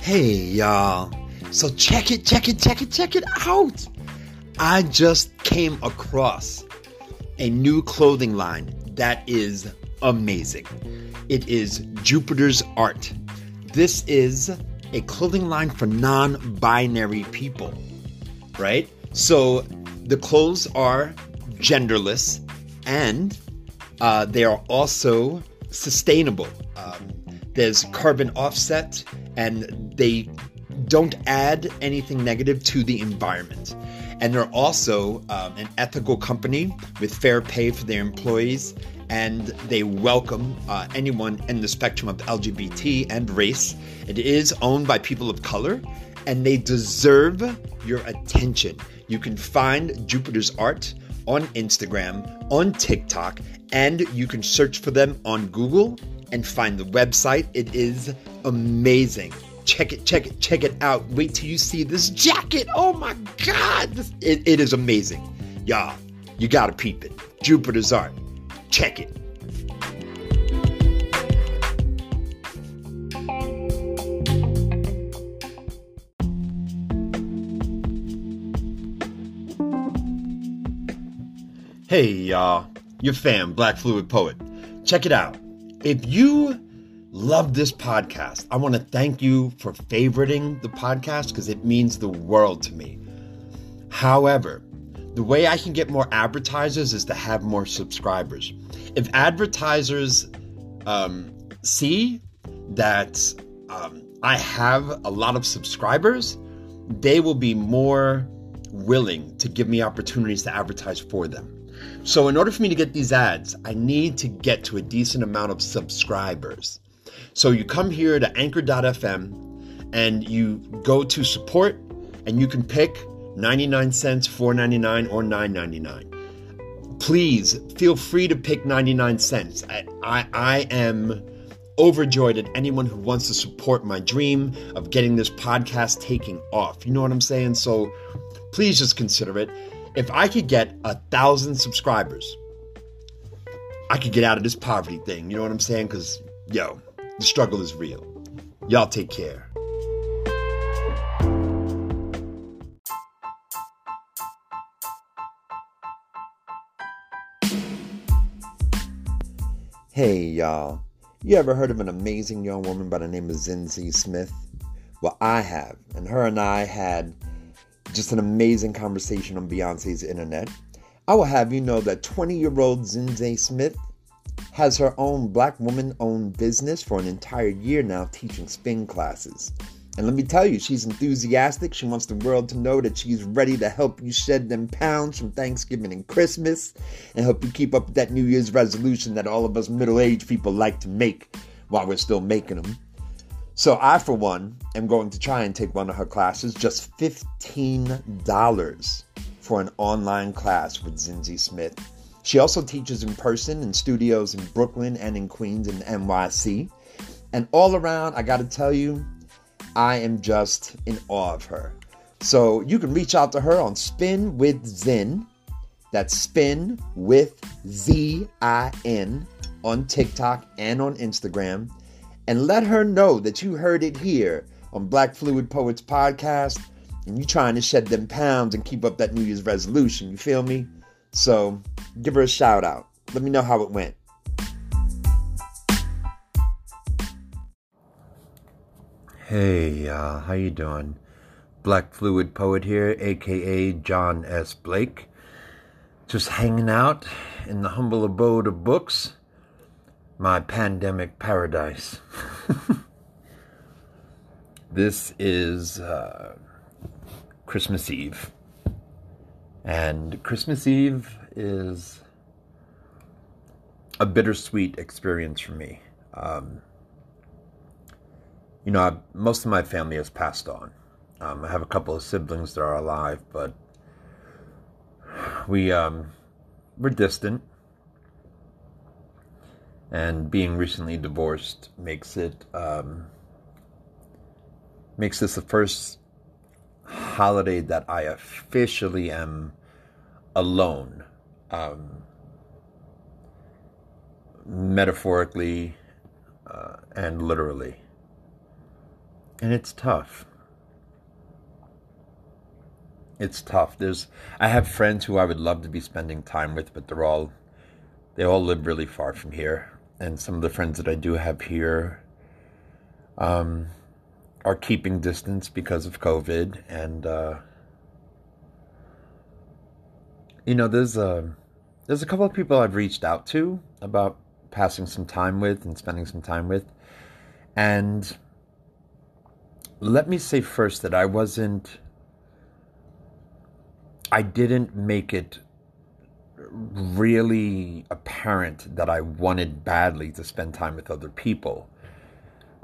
Hey, y'all. So check it, check it, check it, check it out. I just came across a new clothing line that is amazing. It is Jupiter's Art. This is a clothing line for non binary people, right? So the clothes are genderless and uh, they are also sustainable. Um, there's carbon offset and they don't add anything negative to the environment. And they're also um, an ethical company with fair pay for their employees, and they welcome uh, anyone in the spectrum of LGBT and race. It is owned by people of color, and they deserve your attention. You can find Jupiter's art on Instagram, on TikTok, and you can search for them on Google and find the website. It is amazing. Check it, check it, check it out. Wait till you see this jacket. Oh my God. It, it is amazing. Y'all, you gotta peep it. Jupiter's art. Check it. Hey, y'all. Your fam, Black Fluid Poet. Check it out. If you love this podcast, I want to thank you for favoriting the podcast because it means the world to me. However, the way I can get more advertisers is to have more subscribers. If advertisers um, see that um, I have a lot of subscribers, they will be more willing to give me opportunities to advertise for them. So, in order for me to get these ads, I need to get to a decent amount of subscribers. So, you come here to anchor.fm and you go to support, and you can pick 99 cents, 4.99, or 9.99. Please feel free to pick 99 cents. I, I, I am overjoyed at anyone who wants to support my dream of getting this podcast taking off. You know what I'm saying? So please just consider it if I could get a thousand subscribers, I could get out of this poverty thing. You know what I'm saying? Because, yo, the struggle is real. Y'all take care. Hey, y'all. You ever heard of an amazing young woman by the name of Zinzi Smith? Well, I have. And her and I had just an amazing conversation on Beyonce's internet. I will have you know that 20 year old Zinzi Smith has her own black woman owned business for an entire year now teaching spin classes. And let me tell you, she's enthusiastic. She wants the world to know that she's ready to help you shed them pounds from Thanksgiving and Christmas and help you keep up with that New Year's resolution that all of us middle aged people like to make while we're still making them. So I, for one, am going to try and take one of her classes, just $15 for an online class with Zinzi Smith. She also teaches in person in studios in Brooklyn and in Queens and NYC. And all around, I got to tell you, I am just in awe of her. So you can reach out to her on Spin with Zin. That's Spin with Z I N on TikTok and on Instagram and let her know that you heard it here on Black Fluid Poets Podcast and you trying to shed them pounds and keep up that New Year's resolution. You feel me? So give her a shout out. Let me know how it went. Hey, y'all, how you doing? Black Fluid Poet here, aka John S. Blake. Just hanging out in the humble abode of books my pandemic paradise. this is uh, Christmas Eve. And Christmas Eve is a bittersweet experience for me. Um, you know, I, most of my family has passed on. Um, I have a couple of siblings that are alive, but we um, we're distant and being recently divorced makes it um, makes this the first holiday that I officially am alone. Um, metaphorically uh, and literally. And it's tough. It's tough. There's I have friends who I would love to be spending time with, but they're all they all live really far from here. And some of the friends that I do have here um, are keeping distance because of COVID. And uh, you know, there's a there's a couple of people I've reached out to about passing some time with and spending some time with. And let me say first that I wasn't, I didn't make it really apparent that I wanted badly to spend time with other people.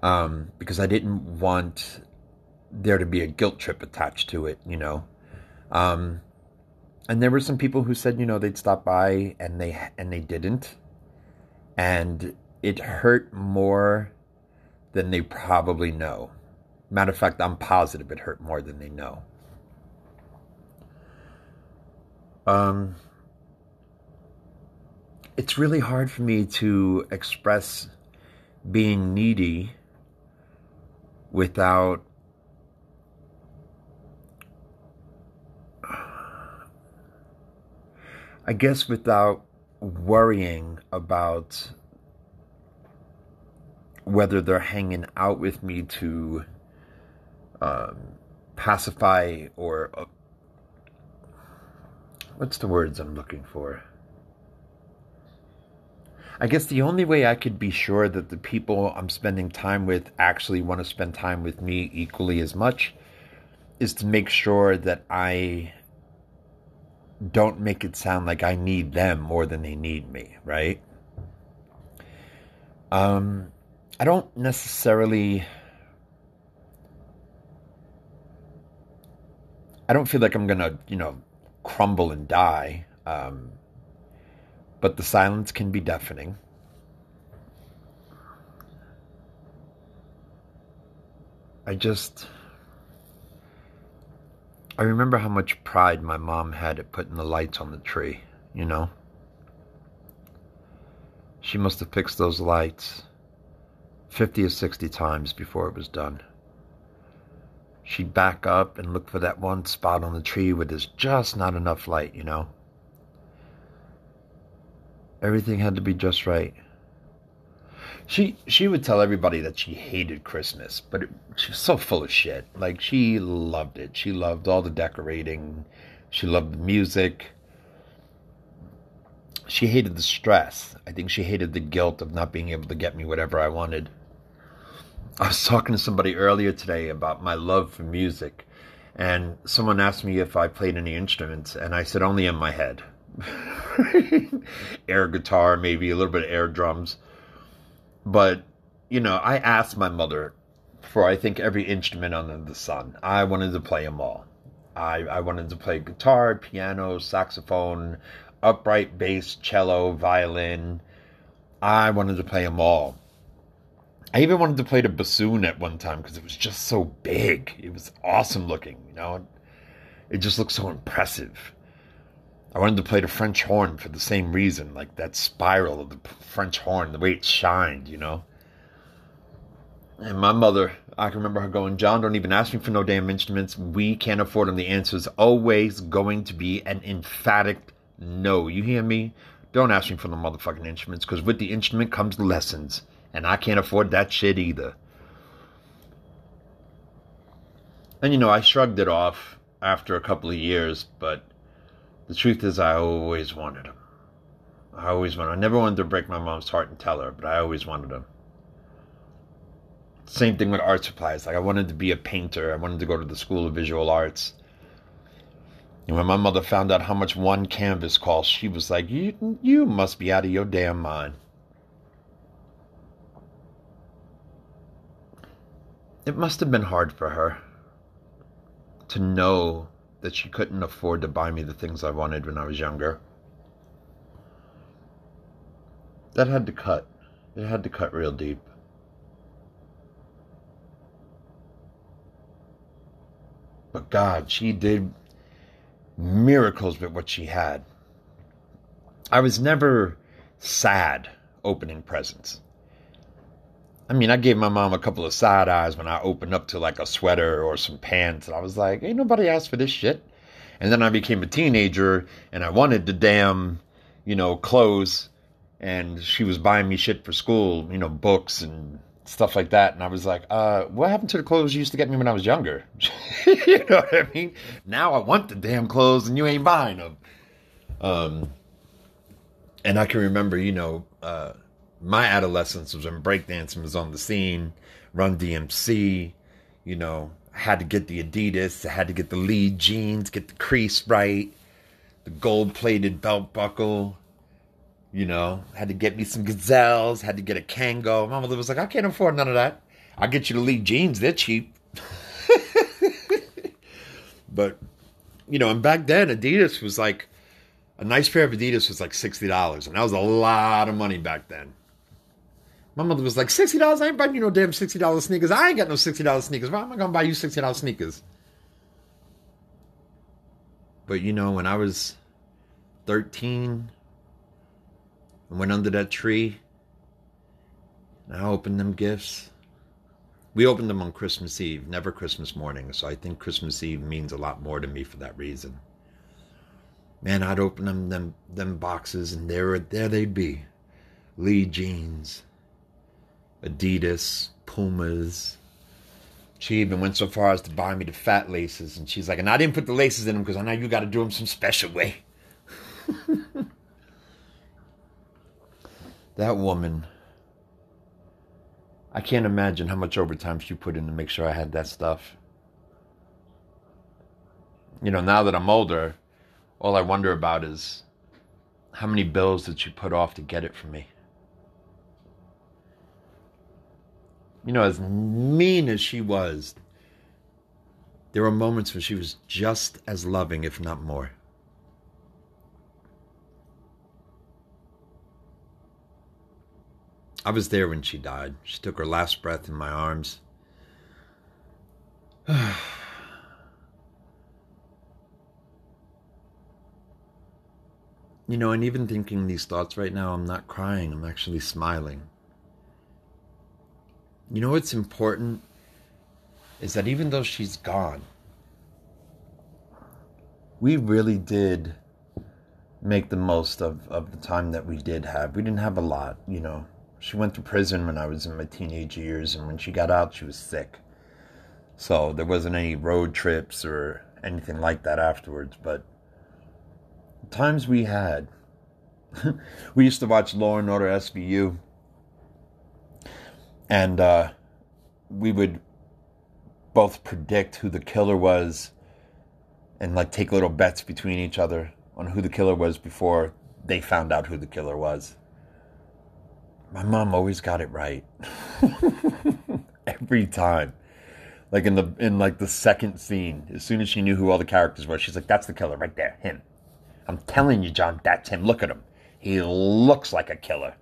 Um, because I didn't want there to be a guilt trip attached to it, you know. Um, and there were some people who said, you know, they'd stop by and they and they didn't and it hurt more than they probably know. Matter of fact, I'm positive it hurt more than they know. Um, it's really hard for me to express being needy without I guess without worrying about whether they're hanging out with me to um, pacify or uh, what's the words I'm looking for? I guess the only way I could be sure that the people I'm spending time with actually want to spend time with me equally as much is to make sure that I don't make it sound like I need them more than they need me, right? Um, I don't necessarily. I don't feel like I'm gonna, you know, crumble and die. Um, but the silence can be deafening. I just. I remember how much pride my mom had at putting the lights on the tree, you know? She must have fixed those lights 50 or 60 times before it was done. She'd back up and look for that one spot on the tree where there's just not enough light, you know? Everything had to be just right. She she would tell everybody that she hated Christmas, but it, she was so full of shit. Like she loved it. She loved all the decorating. She loved the music. She hated the stress. I think she hated the guilt of not being able to get me whatever I wanted. I was talking to somebody earlier today about my love for music, and someone asked me if I played any instruments, and I said only in my head. air guitar, maybe a little bit of air drums. But, you know, I asked my mother for, I think, every instrument under the sun. I wanted to play them all. I, I wanted to play guitar, piano, saxophone, upright bass, cello, violin. I wanted to play them all. I even wanted to play the bassoon at one time because it was just so big. It was awesome looking, you know. It just looked so impressive. I wanted to play the French horn for the same reason, like that spiral of the French horn, the way it shined, you know. And my mother, I can remember her going, John, don't even ask me for no damn instruments. We can't afford them. The answer is always going to be an emphatic no. You hear me? Don't ask me for the motherfucking instruments, because with the instrument comes the lessons. And I can't afford that shit either. And you know, I shrugged it off after a couple of years, but the truth is, I always wanted them. I always wanted. I never wanted to break my mom's heart and tell her, but I always wanted them. Same thing with art supplies. Like I wanted to be a painter. I wanted to go to the School of Visual Arts. And when my mother found out how much one canvas cost, she was like, "You, you must be out of your damn mind." It must have been hard for her to know that she couldn't afford to buy me the things I wanted when I was younger. That had to cut. It had to cut real deep. But God, she did miracles with what she had. I was never sad opening presents. I mean, I gave my mom a couple of side eyes when I opened up to like a sweater or some pants. And I was like, ain't nobody asked for this shit. And then I became a teenager and I wanted the damn, you know, clothes. And she was buying me shit for school, you know, books and stuff like that. And I was like, uh, what happened to the clothes you used to get me when I was younger? you know what I mean? Now I want the damn clothes and you ain't buying them. Um, and I can remember, you know, uh, my adolescence was when breakdancing was on the scene, Run DMC, you know, I had to get the Adidas, I had to get the Lee jeans, get the crease right, the gold plated belt buckle, you know, had to get me some gazelles, had to get a Kangol. My mother was like, I can't afford none of that. I'll get you the Lee jeans, they're cheap. but, you know, and back then Adidas was like, a nice pair of Adidas was like $60, and that was a lot of money back then. My mother was like, $60? I ain't buying you no damn $60 sneakers. I ain't got no $60 sneakers. Why am I to buy you $60 sneakers? But you know, when I was 13, I went under that tree and I opened them gifts. We opened them on Christmas Eve, never Christmas morning. So I think Christmas Eve means a lot more to me for that reason. Man, I'd open them them them boxes and there there they'd be. Lee jeans, Adidas, Pumas. She even went so far as to buy me the fat laces, and she's like, and I didn't put the laces in them because I know you got to do them some special way. that woman, I can't imagine how much overtime she put in to make sure I had that stuff. You know, now that I'm older, all I wonder about is how many bills did she put off to get it for me? You know, as mean as she was, there were moments when she was just as loving, if not more. I was there when she died. She took her last breath in my arms. you know, and even thinking these thoughts right now, I'm not crying, I'm actually smiling. You know what's important is that even though she's gone, we really did make the most of, of the time that we did have. We didn't have a lot, you know. She went to prison when I was in my teenage years, and when she got out, she was sick. So there wasn't any road trips or anything like that afterwards. But times we had, we used to watch Law and Order SVU and uh, we would both predict who the killer was and like take little bets between each other on who the killer was before they found out who the killer was. My mom always got it right. Every time. Like in the in like the second scene, as soon as she knew who all the characters were, she's like, That's the killer right there, him. I'm telling you, John, that's him. Look at him. He looks like a killer.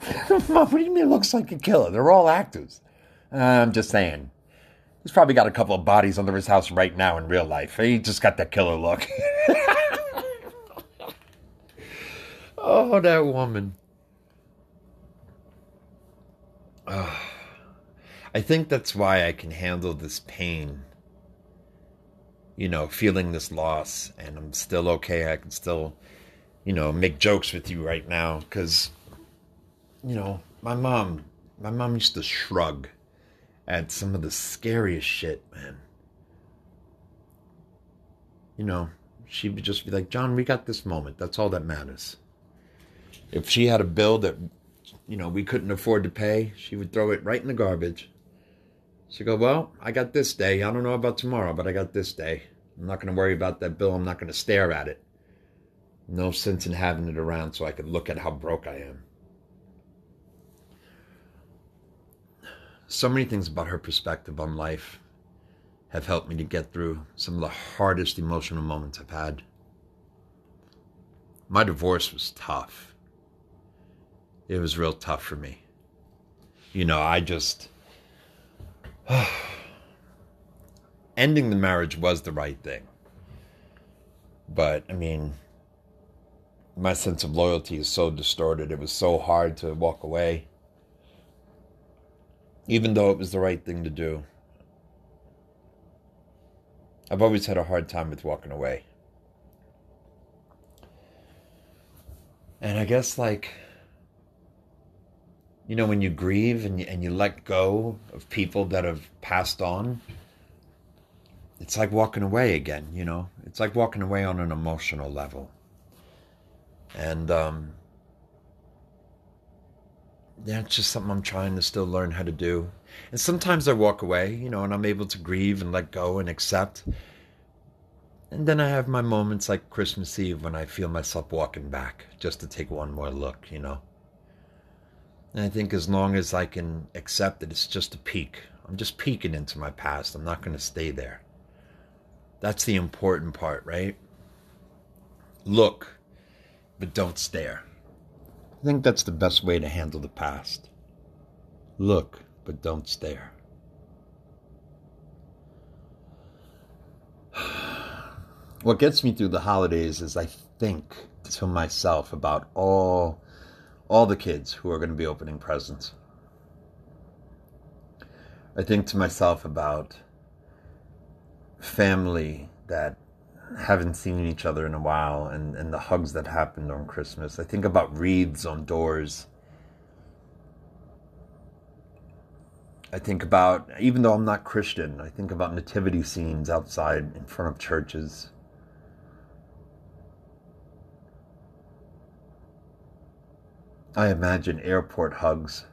what do you mean looks like a killer? They're all actors. I'm just saying. He's probably got a couple of bodies under his house right now in real life. He just got that killer look. oh, that woman. I think that's why I can handle this pain. You know, feeling this loss, and I'm still okay. I can still, you know, make jokes with you right now because you know, my mom, my mom used to shrug at some of the scariest shit, man. You know, she would just be like, John, we got this moment. That's all that matters. If she had a bill that, you know, we couldn't afford to pay, she would throw it right in the garbage. She'd go, Well, I got this day. I don't know about tomorrow, but I got this day. I'm not going to worry about that bill. I'm not going to stare at it. No sense in having it around so I could look at how broke I am. So many things about her perspective on life have helped me to get through some of the hardest emotional moments I've had. My divorce was tough. It was real tough for me. You know, I just. ending the marriage was the right thing. But, I mean, my sense of loyalty is so distorted. It was so hard to walk away, even though it was the right thing to do. I've always had a hard time with walking away. And I guess, like, you know, when you grieve and you, and you let go of people that have passed on, it's like walking away again, you know? It's like walking away on an emotional level. And, um, it's just something I'm trying to still learn how to do. And sometimes I walk away, you know, and I'm able to grieve and let go and accept. And then I have my moments like Christmas Eve when I feel myself walking back just to take one more look, you know. And I think as long as I can accept that it's just a peek, I'm just peeking into my past. I'm not going to stay there. That's the important part, right? Look, but don't stare. I think that's the best way to handle the past. Look, but don't stare. What gets me through the holidays is I think to myself about all all the kids who are going to be opening presents. I think to myself about family that haven't seen each other in a while and, and the hugs that happened on Christmas. I think about wreaths on doors. I think about, even though I'm not Christian, I think about nativity scenes outside in front of churches. I imagine airport hugs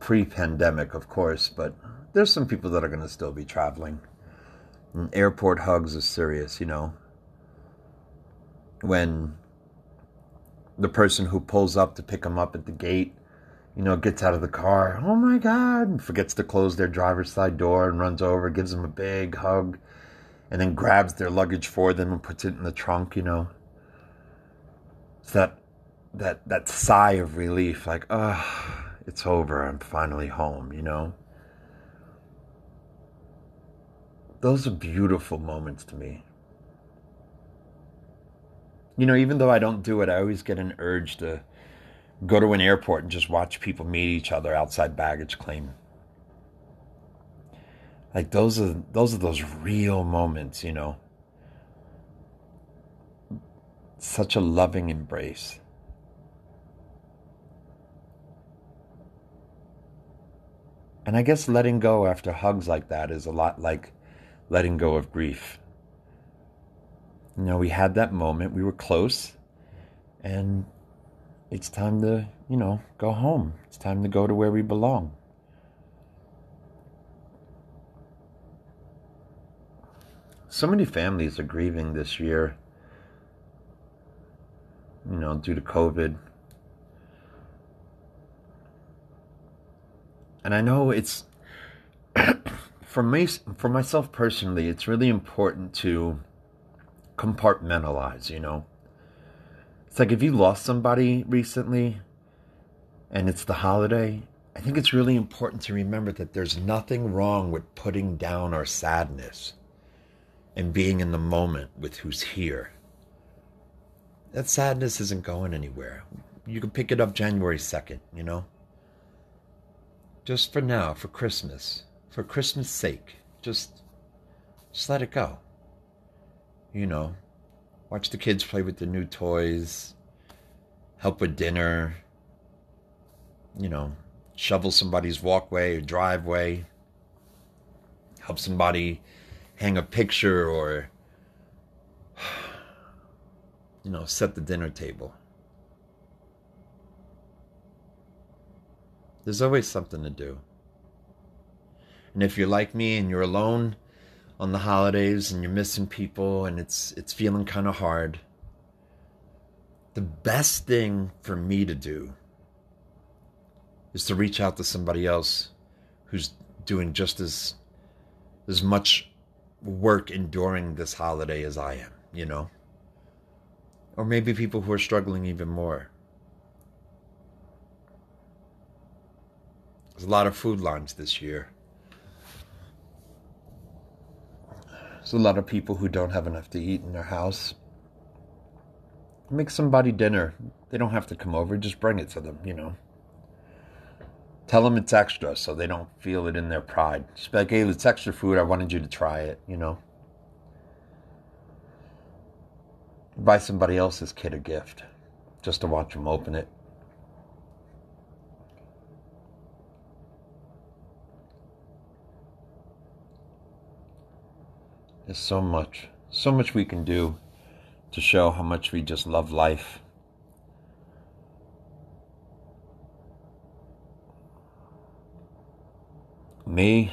pre pandemic, of course, but there's some people that are going to still be traveling. Airport hugs is serious, you know. When the person who pulls up to pick them up at the gate, you know, gets out of the car, oh my God, forgets to close their driver's side door and runs over, gives them a big hug, and then grabs their luggage for them and puts it in the trunk, you know. It's that that that sigh of relief, like, oh, it's over. I'm finally home. You know. Those are beautiful moments to me. You know, even though I don't do it, I always get an urge to go to an airport and just watch people meet each other outside baggage claim. Like those are those are those real moments, you know. Such a loving embrace. And I guess letting go after hugs like that is a lot like letting go of grief. You know, we had that moment, we were close, and it's time to, you know, go home. It's time to go to where we belong. So many families are grieving this year, you know, due to COVID. and I know it's for me for myself personally, it's really important to compartmentalize, you know. It's like if you lost somebody recently and it's the holiday, I think it's really important to remember that there's nothing wrong with putting down our sadness and being in the moment with who's here. That sadness isn't going anywhere. You can pick it up January 2nd, you know? just for now, for Christmas, for Christmas' sake, just, just let it go. You know, watch the kids play with their new toys, help with dinner, you know, shovel somebody's walkway or driveway, help somebody hang a picture or, you know, set the dinner table. There's always something to do. And if you're like me and you're alone on the holidays and you're missing people and it's it's feeling kind of hard, the best thing for me to do is to reach out to somebody else who's doing just as as much work enduring this holiday as I am, you know? Or maybe people who are struggling even more. There's a lot of food lines this year. There's a lot of people who don't have enough to eat in their house. Make somebody dinner. They don't have to come over. Just bring it to them, you know. Tell them it's extra so they don't feel it in their pride. Just be like, hey, it's extra food. I wanted you to try it, you know. Buy somebody else's kid a gift just to watch them open it. There's so much, so much we can do to show how much we just love life. Me,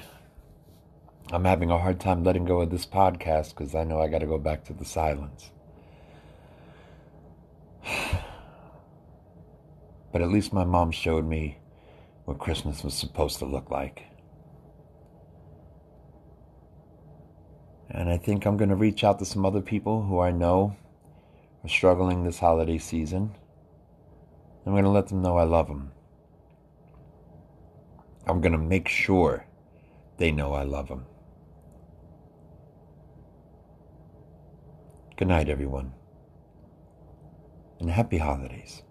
I'm having a hard time letting go of this podcast because I know I got to go back to the silence. But at least my mom showed me what Christmas was supposed to look like. And I think I'm going to reach out to some other people who I know are struggling this holiday season. I'm going to let them know I love them. I'm going to make sure they know I love them. Good night, everyone. And happy holidays.